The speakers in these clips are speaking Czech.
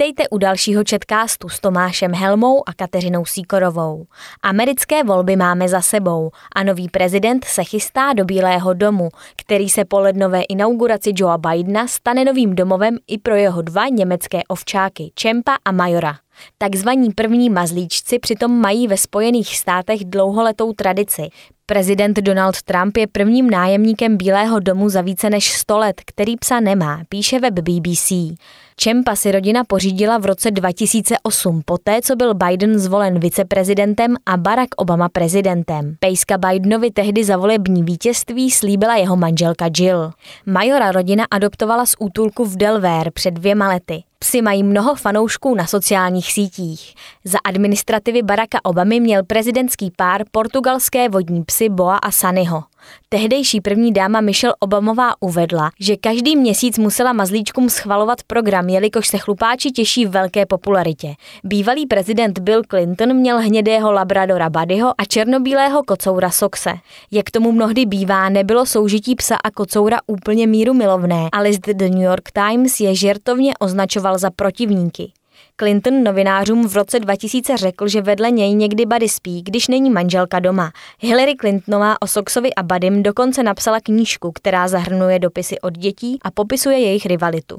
Vítejte u dalšího četkástu s Tomášem Helmou a Kateřinou Síkorovou. Americké volby máme za sebou a nový prezident se chystá do Bílého domu, který se po lednové inauguraci Joea Bidena stane novým domovem i pro jeho dva německé ovčáky, Čempa a Majora. Takzvaní první mazlíčci přitom mají ve Spojených státech dlouholetou tradici. Prezident Donald Trump je prvním nájemníkem Bílého domu za více než 100 let, který psa nemá, píše web BBC. Čempa si rodina pořídila v roce 2008, poté co byl Biden zvolen viceprezidentem a Barack Obama prezidentem. Pejska Bidenovi tehdy za volební vítězství slíbila jeho manželka Jill. Majora rodina adoptovala z útulku v Delaware před dvěma lety. Psi mají mnoho fanoušků na sociálních sítích. Za administrativy Baracka Obamy měl prezidentský pár portugalské vodní psy Boa a Sunnyho. Tehdejší první dáma Michelle Obamová uvedla, že každý měsíc musela mazlíčkům schvalovat program, jelikož se chlupáči těší velké popularitě. Bývalý prezident Bill Clinton měl hnědého labradora Buddyho a černobílého kocoura Soxe. Jak tomu mnohdy bývá, nebylo soužití psa a kocoura úplně míru milovné a list The New York Times je žertovně označoval za protivníky. Clinton novinářům v roce 2000 řekl, že vedle něj někdy Buddy spí, když není manželka doma. Hillary Clintonová o Soxovi a Buddym dokonce napsala knížku, která zahrnuje dopisy od dětí a popisuje jejich rivalitu.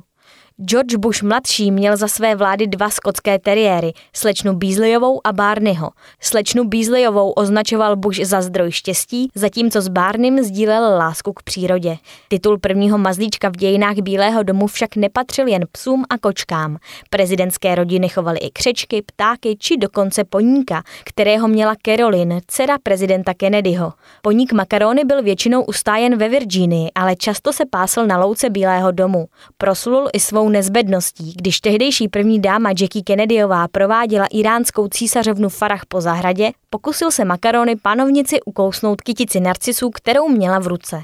George Bush mladší měl za své vlády dva skotské teriéry, slečnu Beasleyovou a Barneyho. Slečnu Beasleyovou označoval Bush za zdroj štěstí, zatímco s Barneym sdílel lásku k přírodě. Titul prvního mazlíčka v dějinách Bílého domu však nepatřil jen psům a kočkám. Prezidentské rodiny chovaly i křečky, ptáky či dokonce poníka, kterého měla Caroline, dcera prezidenta Kennedyho. Poník makarony byl většinou ustájen ve Virginii, ale často se pásl na louce Bílého domu. Proslul i svou nezbedností, když tehdejší první dáma Jackie Kennedyová prováděla iránskou císařovnu Farah po zahradě, pokusil se makarony panovnici ukousnout kytici narcisů, kterou měla v ruce.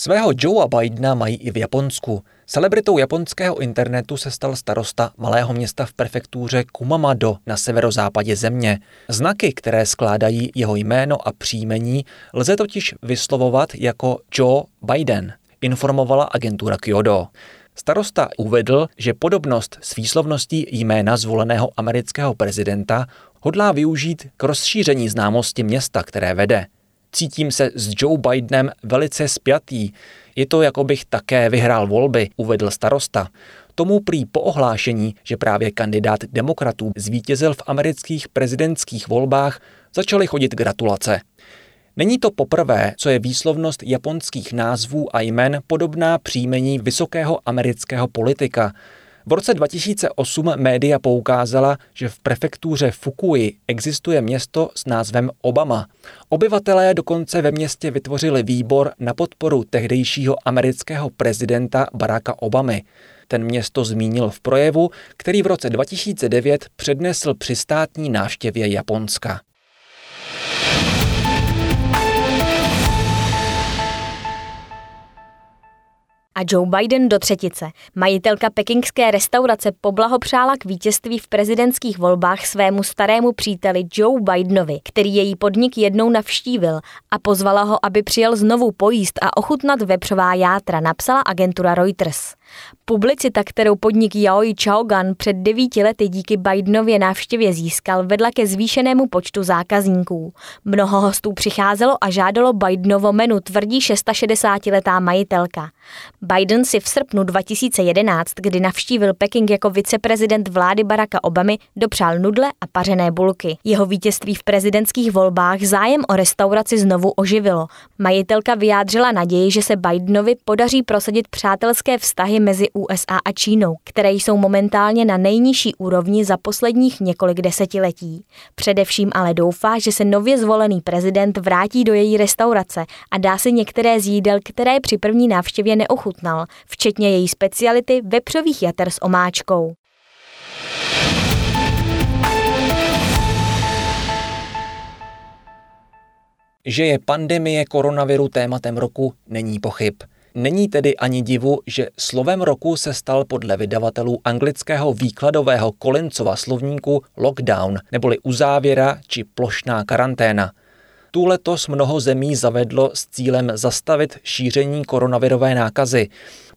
Svého Joea Bidena mají i v Japonsku. Celebritou japonského internetu se stal starosta malého města v prefektuře Kumamado na severozápadě země. Znaky, které skládají jeho jméno a příjmení, lze totiž vyslovovat jako Joe Biden, informovala agentura Kyodo. Starosta uvedl, že podobnost s výslovností jména zvoleného amerického prezidenta hodlá využít k rozšíření známosti města, které vede. Cítím se s Joe Bidenem velice spjatý. Je to, jako bych také vyhrál volby, uvedl starosta. Tomu prý po ohlášení, že právě kandidát demokratů zvítězil v amerických prezidentských volbách, začaly chodit gratulace. Není to poprvé, co je výslovnost japonských názvů a jmen podobná příjmení vysokého amerického politika. V roce 2008 média poukázala, že v prefektuře Fukui existuje město s názvem Obama. Obyvatelé dokonce ve městě vytvořili výbor na podporu tehdejšího amerického prezidenta Baracka Obamy. Ten město zmínil v projevu, který v roce 2009 přednesl při státní návštěvě Japonska. A Joe Biden do třetice. Majitelka pekingské restaurace poblahopřála k vítězství v prezidentských volbách svému starému příteli Joe Bidenovi, který její podnik jednou navštívil a pozvala ho, aby přijel znovu pojíst a ochutnat vepřová játra, napsala agentura Reuters. Publicita, kterou podnik Yaoi Chaogan před devíti lety díky Bidenově návštěvě získal, vedla ke zvýšenému počtu zákazníků. Mnoho hostů přicházelo a žádalo Bidenovo menu, tvrdí 660-letá majitelka. Biden si v srpnu 2011, kdy navštívil Peking jako viceprezident vlády Baracka Obamy, dopřál nudle a pařené bulky. Jeho vítězství v prezidentských volbách zájem o restauraci znovu oživilo. Majitelka vyjádřila naději, že se Bidenovi podaří prosadit přátelské vztahy mezi USA a Čínou, které jsou momentálně na nejnižší úrovni za posledních několik desetiletí. Především ale doufá, že se nově zvolený prezident vrátí do její restaurace a dá si některé z jídel, které při první návštěvě neochutnal, včetně její speciality vepřových jater s omáčkou. Že je pandemie koronaviru tématem roku, není pochyb. Není tedy ani divu, že slovem roku se stal podle vydavatelů anglického výkladového Kolincova slovníku lockdown, neboli uzávěra či plošná karanténa. Tu letos mnoho zemí zavedlo s cílem zastavit šíření koronavirové nákazy.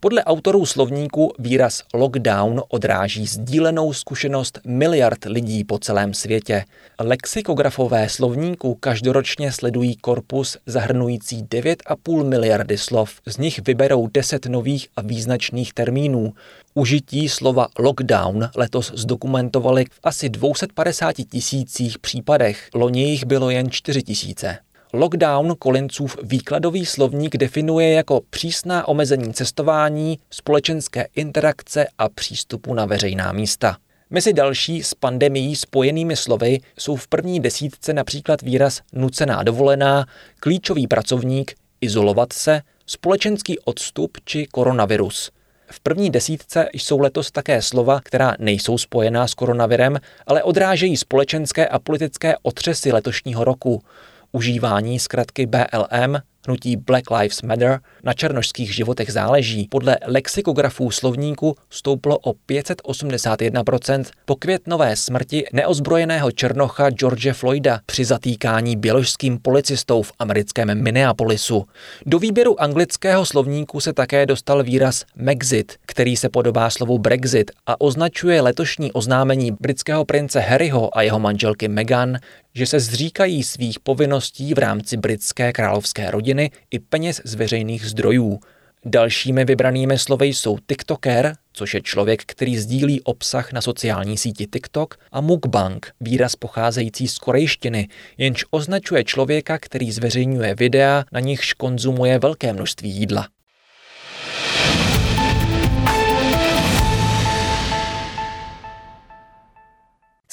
Podle autorů slovníku výraz lockdown odráží sdílenou zkušenost miliard lidí po celém světě. Lexikografové slovníku každoročně sledují korpus zahrnující 9,5 miliardy slov. Z nich vyberou 10 nových a význačných termínů. Užití slova lockdown letos zdokumentovali v asi 250 tisících případech, loni jich bylo jen 4 tisíce. Lockdown Kolincův výkladový slovník definuje jako přísná omezení cestování, společenské interakce a přístupu na veřejná místa. Mezi další s pandemií spojenými slovy jsou v první desítce například výraz nucená dovolená, klíčový pracovník, izolovat se, společenský odstup či koronavirus. V první desítce jsou letos také slova, která nejsou spojená s koronavirem, ale odrážejí společenské a politické otřesy letošního roku užívání zkratky BLM Hnutí Black Lives Matter na černožských životech záleží podle lexikografů slovníku stouplo o 581% po květnové smrti neozbrojeného černocha George Floyda při zatýkání běložským policistou v americkém Minneapolisu. Do výběru anglického slovníku se také dostal výraz Mexit, který se podobá slovu Brexit a označuje letošní oznámení britského prince Harryho a jeho manželky Meghan, že se zříkají svých povinností v rámci britské královské rodiny i peněz z veřejných zdrojů. Dalšími vybranými slovy jsou TikToker, což je člověk, který sdílí obsah na sociální síti TikTok, a mukbang, výraz pocházející z korejštiny, jenž označuje člověka, který zveřejňuje videa, na nichž konzumuje velké množství jídla.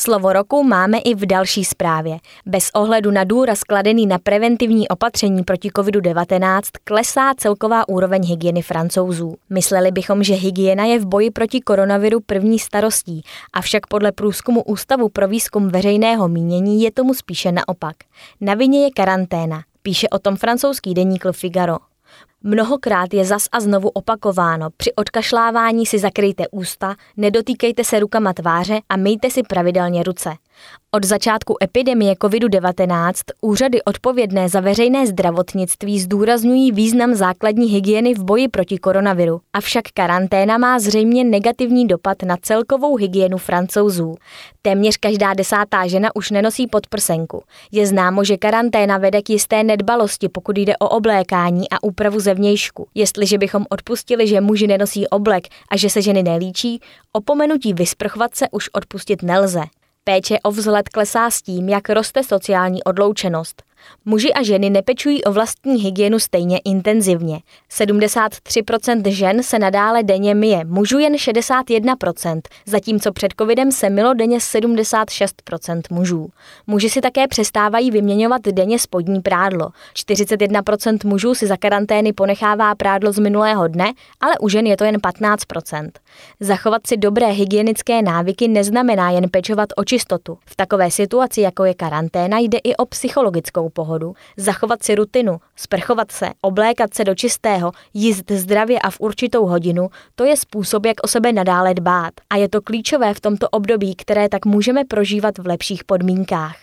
Slovo roku máme i v další zprávě. Bez ohledu na důraz kladený na preventivní opatření proti COVID-19 klesá celková úroveň hygieny francouzů. Mysleli bychom, že hygiena je v boji proti koronaviru první starostí, avšak podle průzkumu Ústavu pro výzkum veřejného mínění je tomu spíše naopak. Na vině je karanténa. Píše o tom francouzský deník Le Figaro. Mnohokrát je zas a znovu opakováno. Při odkašlávání si zakryjte ústa, nedotýkejte se rukama tváře a myjte si pravidelně ruce. Od začátku epidemie COVID-19 úřady odpovědné za veřejné zdravotnictví zdůrazňují význam základní hygieny v boji proti koronaviru. Avšak karanténa má zřejmě negativní dopad na celkovou hygienu francouzů. Téměř každá desátá žena už nenosí podprsenku. Je známo, že karanténa vede k jisté nedbalosti, pokud jde o oblékání a úpravu zevnějšku. Jestliže bychom odpustili, že muži nenosí oblek a že se ženy nelíčí, opomenutí vysprchovat se už odpustit nelze. Péče o vzhled klesá s tím, jak roste sociální odloučenost. Muži a ženy nepečují o vlastní hygienu stejně intenzivně. 73% žen se nadále denně myje, mužů jen 61%, zatímco před covidem se milo denně 76% mužů. Muži si také přestávají vyměňovat denně spodní prádlo. 41% mužů si za karantény ponechává prádlo z minulého dne, ale u žen je to jen 15%. Zachovat si dobré hygienické návyky neznamená jen pečovat o čistotu. V takové situaci, jako je karanténa, jde i o psychologickou pohodu, zachovat si rutinu, sprchovat se, oblékat se do čistého, jíst zdravě a v určitou hodinu, to je způsob, jak o sebe nadále dbát. A je to klíčové v tomto období, které tak můžeme prožívat v lepších podmínkách.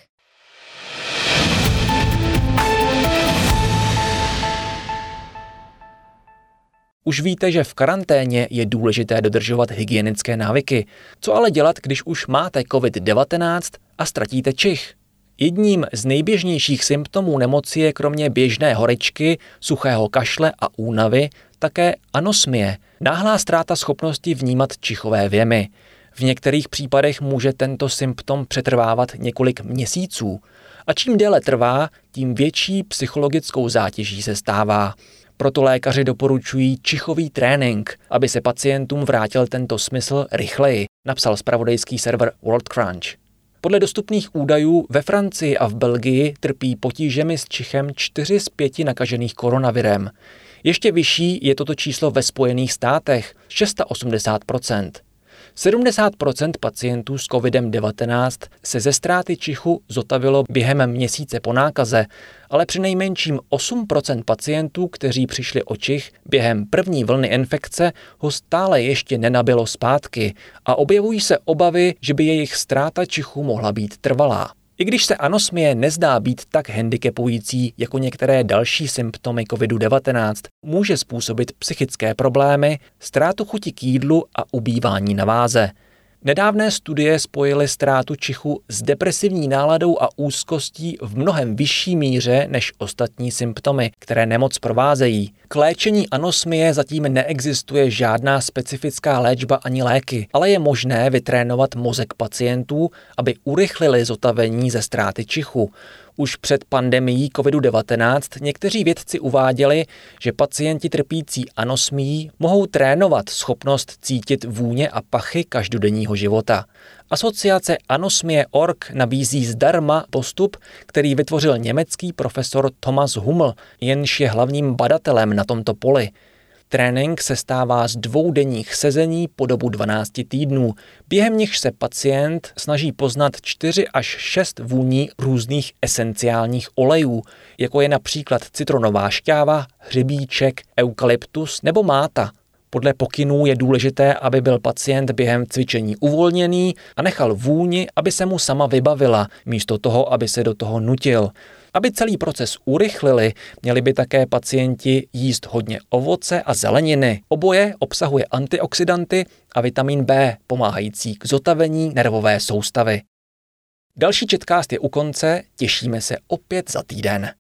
Už víte, že v karanténě je důležité dodržovat hygienické návyky. Co ale dělat, když už máte COVID-19 a ztratíte čich? Jedním z nejběžnějších symptomů nemoci je kromě běžné horečky, suchého kašle a únavy také anosmie, náhlá ztráta schopnosti vnímat čichové věmy. V některých případech může tento symptom přetrvávat několik měsíců a čím déle trvá, tím větší psychologickou zátěží se stává. Proto lékaři doporučují čichový trénink, aby se pacientům vrátil tento smysl rychleji, napsal spravodajský server World Crunch. Podle dostupných údajů ve Francii a v Belgii trpí potížemi s čichem 4 z 5 nakažených koronavirem. Ještě vyšší je toto číslo ve Spojených státech 680 70% pacientů s COVID-19 se ze ztráty čichu zotavilo během měsíce po nákaze, ale při nejmenším 8% pacientů, kteří přišli o čich během první vlny infekce, ho stále ještě nenabilo zpátky a objevují se obavy, že by jejich ztráta čichu mohla být trvalá. I když se anosmie nezdá být tak handicapující jako některé další symptomy COVID-19, může způsobit psychické problémy, ztrátu chuti k jídlu a ubývání na váze. Nedávné studie spojily ztrátu čichu s depresivní náladou a úzkostí v mnohem vyšší míře než ostatní symptomy, které nemoc provázejí. K léčení anosmie zatím neexistuje žádná specifická léčba ani léky, ale je možné vytrénovat mozek pacientů, aby urychlili zotavení ze ztráty čichu. Už před pandemií COVID-19 někteří vědci uváděli, že pacienti trpící anosmií mohou trénovat schopnost cítit vůně a pachy každodenního života. Asociace Anosmie.org nabízí zdarma postup, který vytvořil německý profesor Thomas Hummel, jenž je hlavním badatelem na tomto poli. Trénink se stává z dvoudenních sezení po dobu 12 týdnů, během nichž se pacient snaží poznat 4 až 6 vůní různých esenciálních olejů, jako je například citronová šťáva, hřebíček, eukalyptus nebo máta. Podle pokynů je důležité, aby byl pacient během cvičení uvolněný a nechal vůni, aby se mu sama vybavila, místo toho, aby se do toho nutil. Aby celý proces urychlili, měli by také pacienti jíst hodně ovoce a zeleniny. Oboje obsahuje antioxidanty a vitamin B, pomáhající k zotavení nervové soustavy. Další četkást je u konce, těšíme se opět za týden.